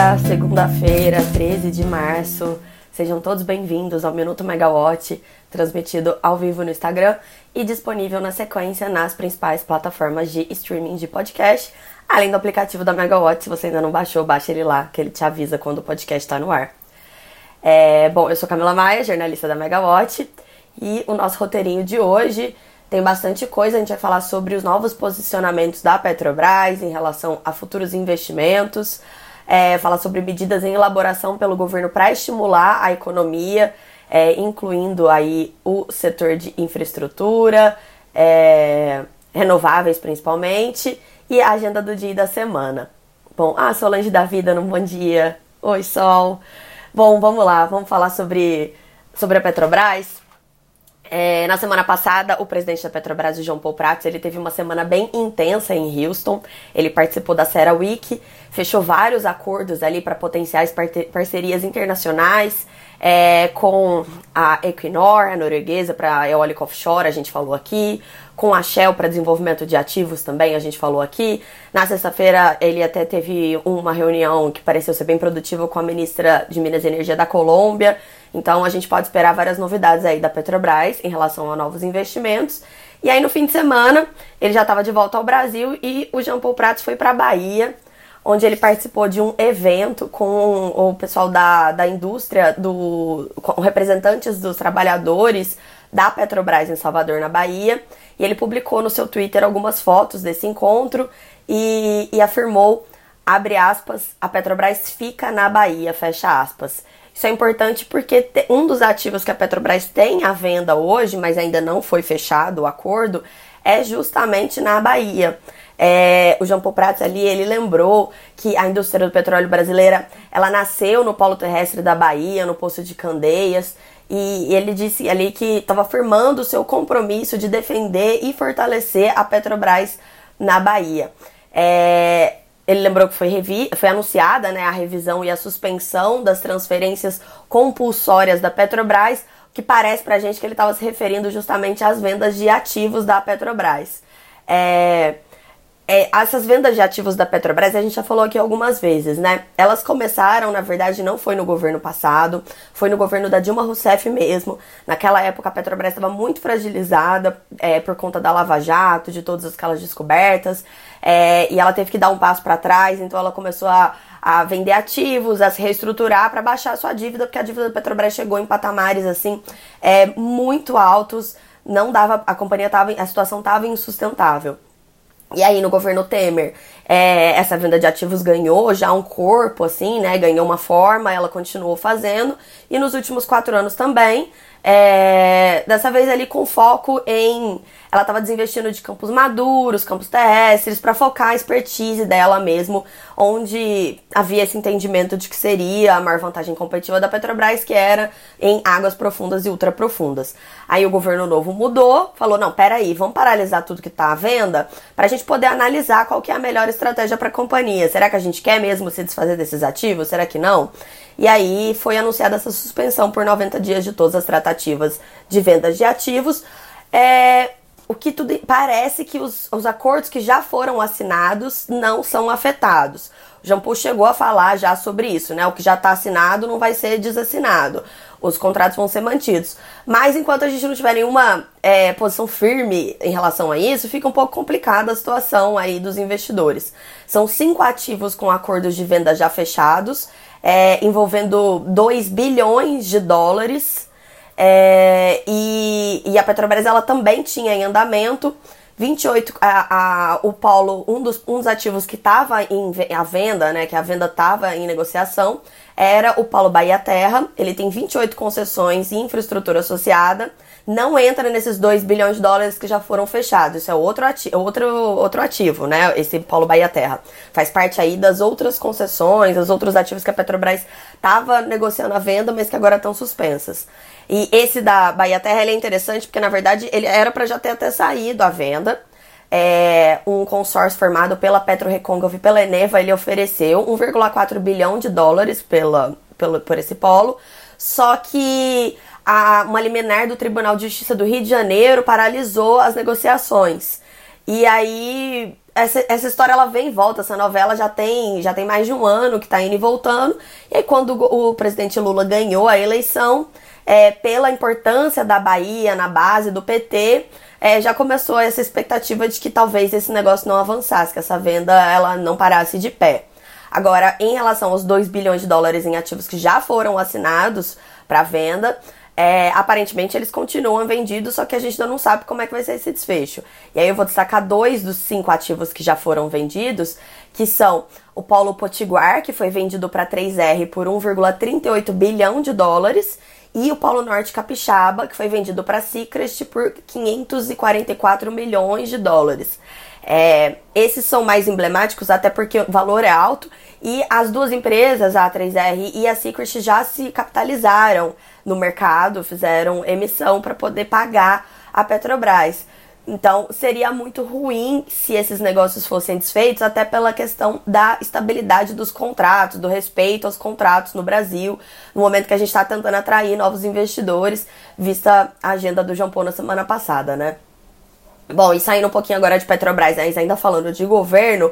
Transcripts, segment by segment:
dia, segunda-feira, 13 de março. Sejam todos bem-vindos ao Minuto Megawatt, transmitido ao vivo no Instagram e disponível na sequência nas principais plataformas de streaming de podcast, além do aplicativo da Megawatt. Se você ainda não baixou, baixe ele lá, que ele te avisa quando o podcast está no ar. É, bom, eu sou Camila Maia, jornalista da Megawatt, e o nosso roteirinho de hoje tem bastante coisa. A gente vai falar sobre os novos posicionamentos da Petrobras em relação a futuros investimentos, é, falar sobre medidas em elaboração pelo governo para estimular a economia, é, incluindo aí o setor de infraestrutura, é, renováveis principalmente, e a agenda do dia e da semana. Bom, ah, Solange da Vida, no bom dia. Oi, Sol. Bom, vamos lá, vamos falar sobre, sobre a Petrobras. É, na semana passada, o presidente da Petrobras, João Paul Prats, ele teve uma semana bem intensa em Houston. Ele participou da Cera Week, fechou vários acordos ali para potenciais parcerias internacionais é, com a Equinor, a norueguesa, para eólica offshore, a gente falou aqui, com a Shell para desenvolvimento de ativos também, a gente falou aqui. Na sexta-feira, ele até teve uma reunião que pareceu ser bem produtiva com a ministra de Minas e Energia da Colômbia. Então, a gente pode esperar várias novidades aí da Petrobras em relação a novos investimentos. E aí, no fim de semana, ele já estava de volta ao Brasil e o Jean Paul Prats foi para a Bahia, onde ele participou de um evento com o pessoal da, da indústria, do, com representantes dos trabalhadores da Petrobras em Salvador, na Bahia. E ele publicou no seu Twitter algumas fotos desse encontro e, e afirmou, abre aspas, a Petrobras fica na Bahia, fecha aspas. Isso é importante porque um dos ativos que a Petrobras tem à venda hoje, mas ainda não foi fechado o acordo, é justamente na Bahia. É, o João Paul Prats ali, ele lembrou que a indústria do petróleo brasileira, ela nasceu no polo terrestre da Bahia, no Poço de Candeias, e ele disse ali que estava afirmando o seu compromisso de defender e fortalecer a Petrobras na Bahia. É, ele lembrou que foi, foi anunciada né, a revisão e a suspensão das transferências compulsórias da Petrobras, que parece pra gente que ele estava se referindo justamente às vendas de ativos da Petrobras. É, é, essas vendas de ativos da Petrobras, a gente já falou aqui algumas vezes, né? Elas começaram, na verdade, não foi no governo passado, foi no governo da Dilma Rousseff mesmo. Naquela época, a Petrobras estava muito fragilizada é, por conta da Lava Jato, de todas aquelas descobertas, é, e ela teve que dar um passo para trás, então ela começou a, a vender ativos, a se reestruturar para baixar a sua dívida, porque a dívida da Petrobras chegou em patamares assim é, muito altos, não dava, a companhia tava, a situação estava insustentável. E aí, no governo Temer, é, essa venda de ativos ganhou já um corpo, assim, né? Ganhou uma forma, ela continuou fazendo. E nos últimos quatro anos também, é, dessa vez ali com foco em. Ela estava desinvestindo de campos maduros, campos terrestres, para focar a expertise dela mesmo, onde havia esse entendimento de que seria a maior vantagem competitiva da Petrobras, que era em águas profundas e ultra profundas. Aí o governo novo mudou, falou: não, peraí, vamos paralisar tudo que está à venda para a gente poder analisar qual que é a melhor estratégia para a companhia. Será que a gente quer mesmo se desfazer desses ativos? Será que não? E aí foi anunciada essa suspensão por 90 dias de todas as tratativas de vendas de ativos. É, o que tudo parece que os, os acordos que já foram assinados não são afetados. O Jean Paul chegou a falar já sobre isso, né? O que já está assinado não vai ser desassinado. Os contratos vão ser mantidos. Mas enquanto a gente não tiver nenhuma é, posição firme em relação a isso, fica um pouco complicada a situação aí dos investidores. São cinco ativos com acordos de venda já fechados é, envolvendo 2 bilhões de dólares. É, e, e, a Petrobras ela também tinha em andamento 28 a, a, o polo um dos, um dos ativos que estava em à venda, né, que a venda estava em negociação, era o Polo Bahia Terra. Ele tem 28 concessões e infraestrutura associada não entra nesses 2 bilhões de dólares que já foram fechados. Isso é outro ativo, outro, outro ativo, né? Esse Paulo Bahia Terra. Faz parte aí das outras concessões, os outros ativos que a Petrobras estava negociando a venda, mas que agora estão suspensas. E esse da Bahia Terra é interessante porque, na verdade, ele era para já ter até saído à venda. É, um consórcio formado pela PetroRecôncavo e pela Eneva, ele ofereceu 1,4 bilhão de dólares pela, pelo, por esse polo. Só que a, uma liminar do Tribunal de Justiça do Rio de Janeiro paralisou as negociações. E aí essa, essa história ela vem e volta, essa novela já tem, já tem mais de um ano que tá indo e voltando. E aí, quando o, o presidente Lula ganhou a eleição, é, pela importância da Bahia na base do PT, é, já começou essa expectativa de que talvez esse negócio não avançasse, que essa venda ela não parasse de pé. Agora, em relação aos 2 bilhões de dólares em ativos que já foram assinados para venda, é, aparentemente eles continuam vendidos, só que a gente ainda não sabe como é que vai ser esse desfecho. E aí eu vou destacar dois dos cinco ativos que já foram vendidos, que são o Paulo Potiguar, que foi vendido para 3R por 1,38 bilhão de dólares, e o Paulo Norte Capixaba, que foi vendido para Secret por 544 milhões de dólares. É, esses são mais emblemáticos, até porque o valor é alto, e as duas empresas, a 3R e a Secret, já se capitalizaram no mercado, fizeram emissão para poder pagar a Petrobras. Então, seria muito ruim se esses negócios fossem desfeitos, até pela questão da estabilidade dos contratos, do respeito aos contratos no Brasil, no momento que a gente está tentando atrair novos investidores, vista a agenda do João Paulo na semana passada, né? Bom, e saindo um pouquinho agora de Petrobras, ainda falando de governo,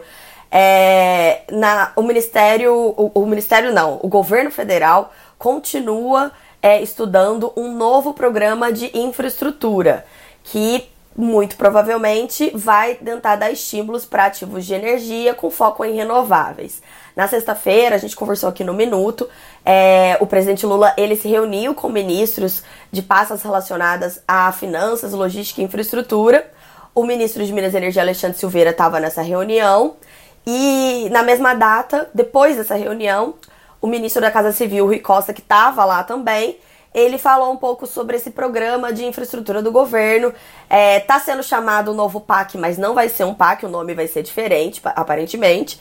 é, na, o Ministério, o, o Ministério não, o governo federal continua é, estudando um novo programa de infraestrutura que muito provavelmente vai tentar dar estímulos para ativos de energia com foco em renováveis. Na sexta-feira, a gente conversou aqui no Minuto, é, o presidente Lula ele se reuniu com ministros de pastas relacionadas a finanças, logística e infraestrutura. O ministro de Minas e Energia, Alexandre Silveira, estava nessa reunião. E na mesma data, depois dessa reunião, o ministro da Casa Civil, Rui Costa, que estava lá também, ele falou um pouco sobre esse programa de infraestrutura do governo. É, tá sendo chamado o novo PAC, mas não vai ser um PAC, o nome vai ser diferente, aparentemente.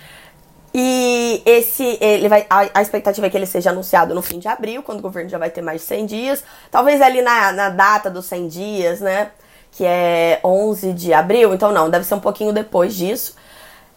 E esse, ele vai, a, a, expectativa é que ele seja anunciado no fim de abril, quando o governo já vai ter mais de 100 dias. Talvez ali na, na data dos 100 dias, né? Que é 11 de abril. Então, não, deve ser um pouquinho depois disso.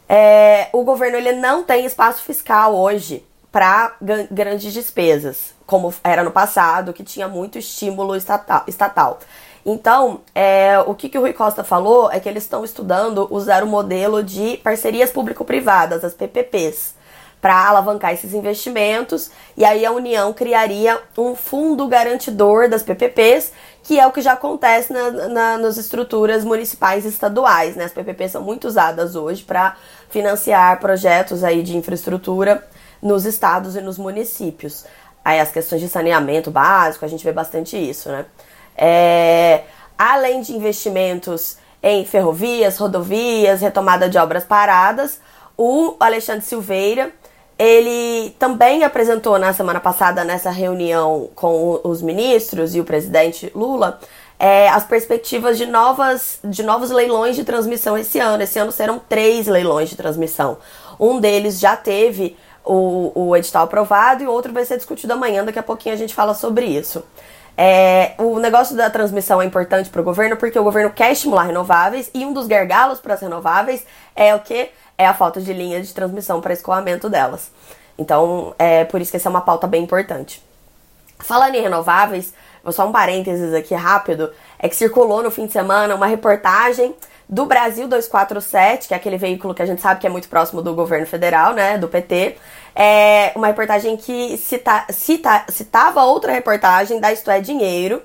É, o governo ele não tem espaço fiscal hoje para grandes despesas, como era no passado, que tinha muito estímulo estatal. estatal. Então, é, o que, que o Rui Costa falou é que eles estão estudando usar o modelo de parcerias público-privadas, as PPPs, para alavancar esses investimentos. E aí a União criaria um fundo garantidor das PPPs, que é o que já acontece na, na, nas estruturas municipais e estaduais. Né? As PPPs são muito usadas hoje para financiar projetos aí de infraestrutura nos estados e nos municípios. Aí as questões de saneamento básico, a gente vê bastante isso, né? É, além de investimentos em ferrovias, rodovias, retomada de obras paradas, o Alexandre Silveira, ele também apresentou na semana passada, nessa reunião com os ministros e o presidente Lula, é, as perspectivas de, novas, de novos leilões de transmissão esse ano. Esse ano serão três leilões de transmissão. Um deles já teve o, o edital aprovado e outro vai ser discutido amanhã. Daqui a pouquinho a gente fala sobre isso. É, o negócio da transmissão é importante para o governo porque o governo quer estimular renováveis e um dos gargalos para as renováveis é o que? É a falta de linha de transmissão para escoamento delas. Então, é por isso que essa é uma pauta bem importante. Falando em renováveis, vou só um parênteses aqui rápido, é que circulou no fim de semana uma reportagem do Brasil 247, que é aquele veículo que a gente sabe que é muito próximo do governo federal, né, do PT, é uma reportagem que cita, cita, citava outra reportagem da Isto é Dinheiro,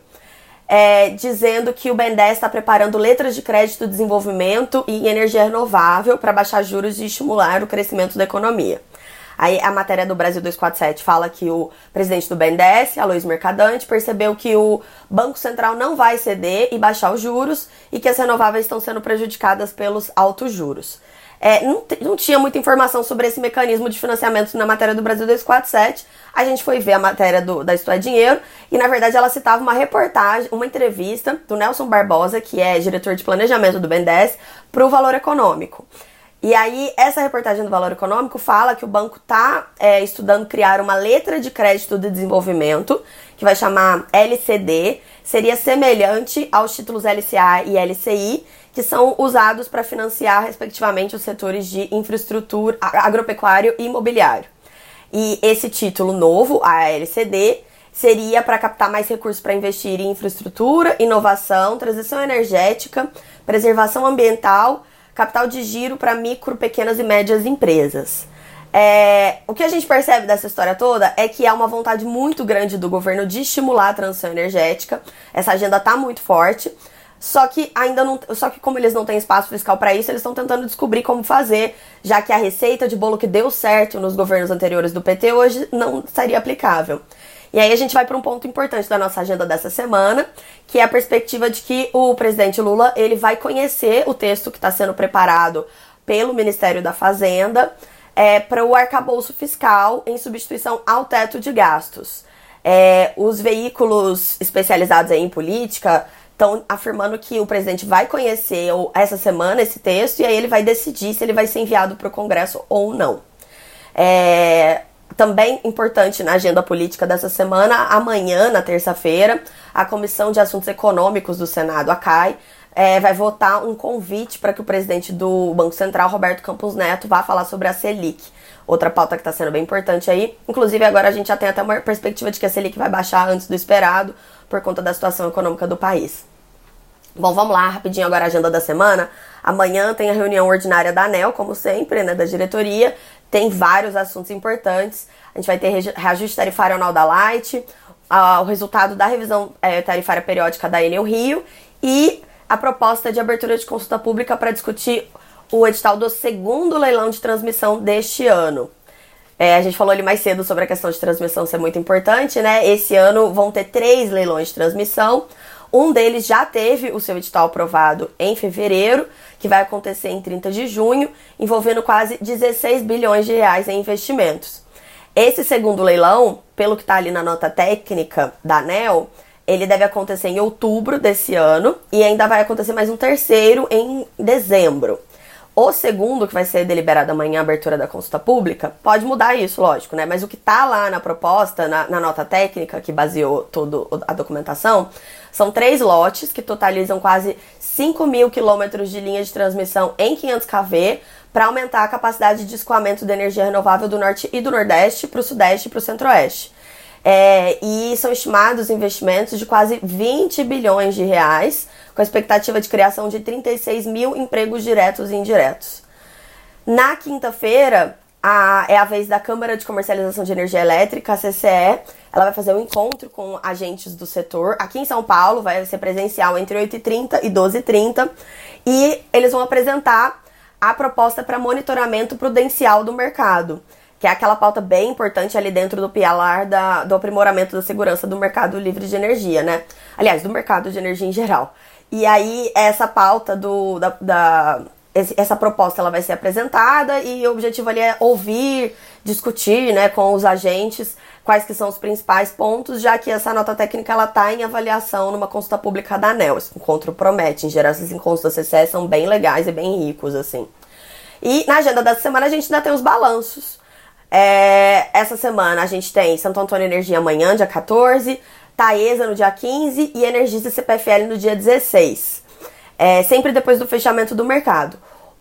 é, dizendo que o BNDES está preparando letras de crédito de desenvolvimento e energia renovável para baixar juros e estimular o crescimento da economia. Aí a matéria do Brasil 247 fala que o presidente do BNDES, Aloysio Mercadante, percebeu que o Banco Central não vai ceder e baixar os juros e que as renováveis estão sendo prejudicadas pelos altos juros. É, não, não, tinha muita informação sobre esse mecanismo de financiamento na matéria do Brasil 247. A gente foi ver a matéria do, da é Dinheiro e, na verdade, ela citava uma reportagem, uma entrevista do Nelson Barbosa, que é diretor de planejamento do BNDES, para o Valor Econômico. E aí, essa reportagem do Valor Econômico fala que o banco está é, estudando criar uma letra de crédito de desenvolvimento, que vai chamar LCD, seria semelhante aos títulos LCA e LCI, que são usados para financiar, respectivamente, os setores de infraestrutura, agropecuário e imobiliário. E esse título novo, a LCD, seria para captar mais recursos para investir em infraestrutura, inovação, transição energética, preservação ambiental capital de giro para micro, pequenas e médias empresas. É, o que a gente percebe dessa história toda é que há uma vontade muito grande do governo de estimular a transição energética. Essa agenda está muito forte. Só que ainda não, só que como eles não têm espaço fiscal para isso, eles estão tentando descobrir como fazer, já que a receita de bolo que deu certo nos governos anteriores do PT hoje não seria aplicável. E aí a gente vai para um ponto importante da nossa agenda dessa semana, que é a perspectiva de que o presidente Lula ele vai conhecer o texto que está sendo preparado pelo Ministério da Fazenda é, para o arcabouço fiscal em substituição ao teto de gastos. É, os veículos especializados em política estão afirmando que o presidente vai conhecer essa semana esse texto e aí ele vai decidir se ele vai ser enviado para o Congresso ou não. É, também importante na agenda política dessa semana, amanhã, na terça-feira, a Comissão de Assuntos Econômicos do Senado, a CAI, é, vai votar um convite para que o presidente do Banco Central, Roberto Campos Neto, vá falar sobre a Selic. Outra pauta que está sendo bem importante aí. Inclusive, agora a gente já tem até uma perspectiva de que a Selic vai baixar antes do esperado, por conta da situação econômica do país. Bom, vamos lá, rapidinho agora a agenda da semana. Amanhã tem a reunião ordinária da ANEL, como sempre, né, da diretoria. Tem vários assuntos importantes. A gente vai ter reajuste tarifário anual da Light, uh, o resultado da revisão é, tarifária periódica da Enel Rio e a proposta de abertura de consulta pública para discutir o edital do segundo leilão de transmissão deste ano. É, a gente falou ali mais cedo sobre a questão de transmissão ser muito importante, né? Esse ano vão ter três leilões de transmissão. Um deles já teve o seu edital aprovado em fevereiro, que vai acontecer em 30 de junho, envolvendo quase 16 bilhões de reais em investimentos. Esse segundo leilão, pelo que está ali na nota técnica da ANEL, ele deve acontecer em outubro desse ano e ainda vai acontecer mais um terceiro em dezembro. O segundo, que vai ser deliberado amanhã, abertura da consulta pública, pode mudar isso, lógico, né? Mas o que tá lá na proposta, na, na nota técnica, que baseou toda a documentação, são três lotes que totalizam quase 5 mil quilômetros de linha de transmissão em 500 kV para aumentar a capacidade de escoamento de energia renovável do norte e do nordeste para o sudeste e para o centro-oeste. É, e são estimados investimentos de quase 20 bilhões de reais, com a expectativa de criação de 36 mil empregos diretos e indiretos. Na quinta-feira, é a vez da Câmara de Comercialização de Energia Elétrica, a CCE. Ela vai fazer um encontro com agentes do setor aqui em São Paulo, vai ser presencial entre 8h30 e 12h30. E eles vão apresentar a proposta para monitoramento prudencial do mercado que é aquela pauta bem importante ali dentro do pilar da, do aprimoramento da segurança do mercado livre de energia, né? Aliás, do mercado de energia em geral. E aí, essa pauta do, da, da essa proposta ela vai ser apresentada e o objetivo ali é ouvir, discutir né, com os agentes quais que são os principais pontos, já que essa nota técnica ela está em avaliação numa consulta pública da ANEL. Esse encontro promete, em geral esses encontros da CCE são bem legais e bem ricos, assim. E na agenda dessa semana a gente ainda tem os balanços. É, essa semana a gente tem Santo Antônio Energia amanhã, dia 14, Taesa no dia 15 e Energisa CPFL no dia 16. É, sempre depois do fechamento do mercado.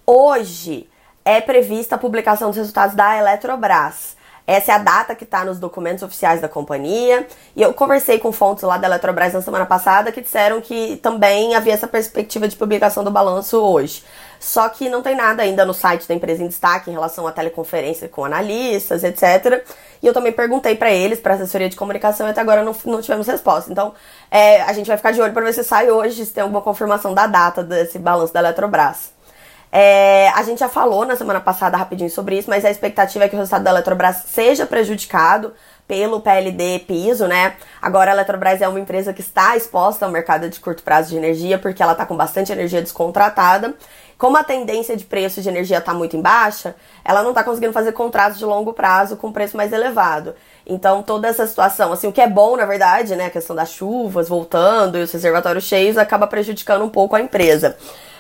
Hoje é prevista a publicação dos resultados da Eletrobras. Essa é a data que está nos documentos oficiais da companhia. E eu conversei com fontes lá da Eletrobras na semana passada que disseram que também havia essa perspectiva de publicação do balanço hoje. Só que não tem nada ainda no site da empresa em destaque em relação à teleconferência com analistas, etc. E eu também perguntei para eles, para assessoria de comunicação, e até agora não, não tivemos resposta. Então, é, a gente vai ficar de olho para ver se sai hoje, se tem alguma confirmação da data desse balanço da Eletrobras. É, a gente já falou na semana passada rapidinho sobre isso, mas a expectativa é que o resultado da Eletrobras seja prejudicado pelo PLD piso, né? Agora a Eletrobras é uma empresa que está exposta ao mercado de curto prazo de energia, porque ela está com bastante energia descontratada. Como a tendência de preço de energia está muito em baixa, ela não está conseguindo fazer contratos de longo prazo com preço mais elevado. Então, toda essa situação, assim, o que é bom, na verdade, né, a questão das chuvas voltando e os reservatórios cheios, acaba prejudicando um pouco a empresa.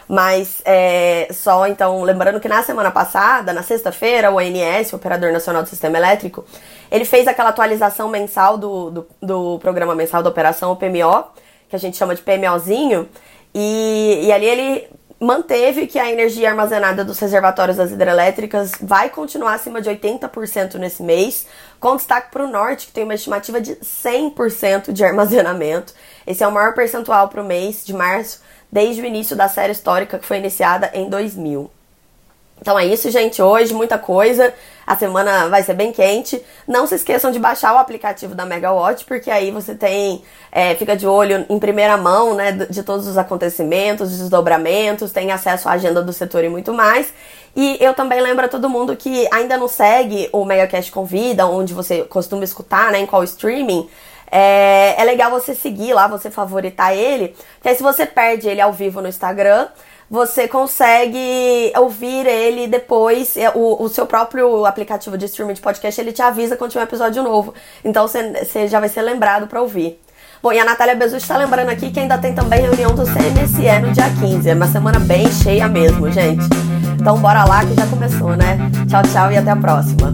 Mas é, só então, lembrando que na semana passada, na sexta-feira, o ONS, o Operador Nacional do Sistema Elétrico, ele fez aquela atualização mensal do, do, do programa mensal da operação, o PMO, que a gente chama de PMOzinho, e, e ali ele manteve que a energia armazenada dos reservatórios das hidrelétricas vai continuar acima de 80% nesse mês, com destaque para o norte, que tem uma estimativa de 100% de armazenamento. Esse é o maior percentual para o mês de março desde o início da série histórica que foi iniciada em 2000. Então é isso, gente. Hoje, muita coisa. A semana vai ser bem quente. Não se esqueçam de baixar o aplicativo da Megawatt, porque aí você tem. É, fica de olho em primeira mão, né? De todos os acontecimentos, desdobramentos, tem acesso à agenda do setor e muito mais. E eu também lembro a todo mundo que ainda não segue o MegaCast Convida, onde você costuma escutar, né? Em qual streaming. É, é legal você seguir lá, você favoritar ele. Porque aí se você perde ele ao vivo no Instagram você consegue ouvir ele depois. É, o, o seu próprio aplicativo de streaming de podcast ele te avisa quando tiver um episódio novo. Então você já vai ser lembrado para ouvir. Bom, e a Natália Bezutti está lembrando aqui que ainda tem também reunião do CMSE no dia 15. É uma semana bem cheia mesmo, gente. Então bora lá que já começou, né? Tchau, tchau e até a próxima.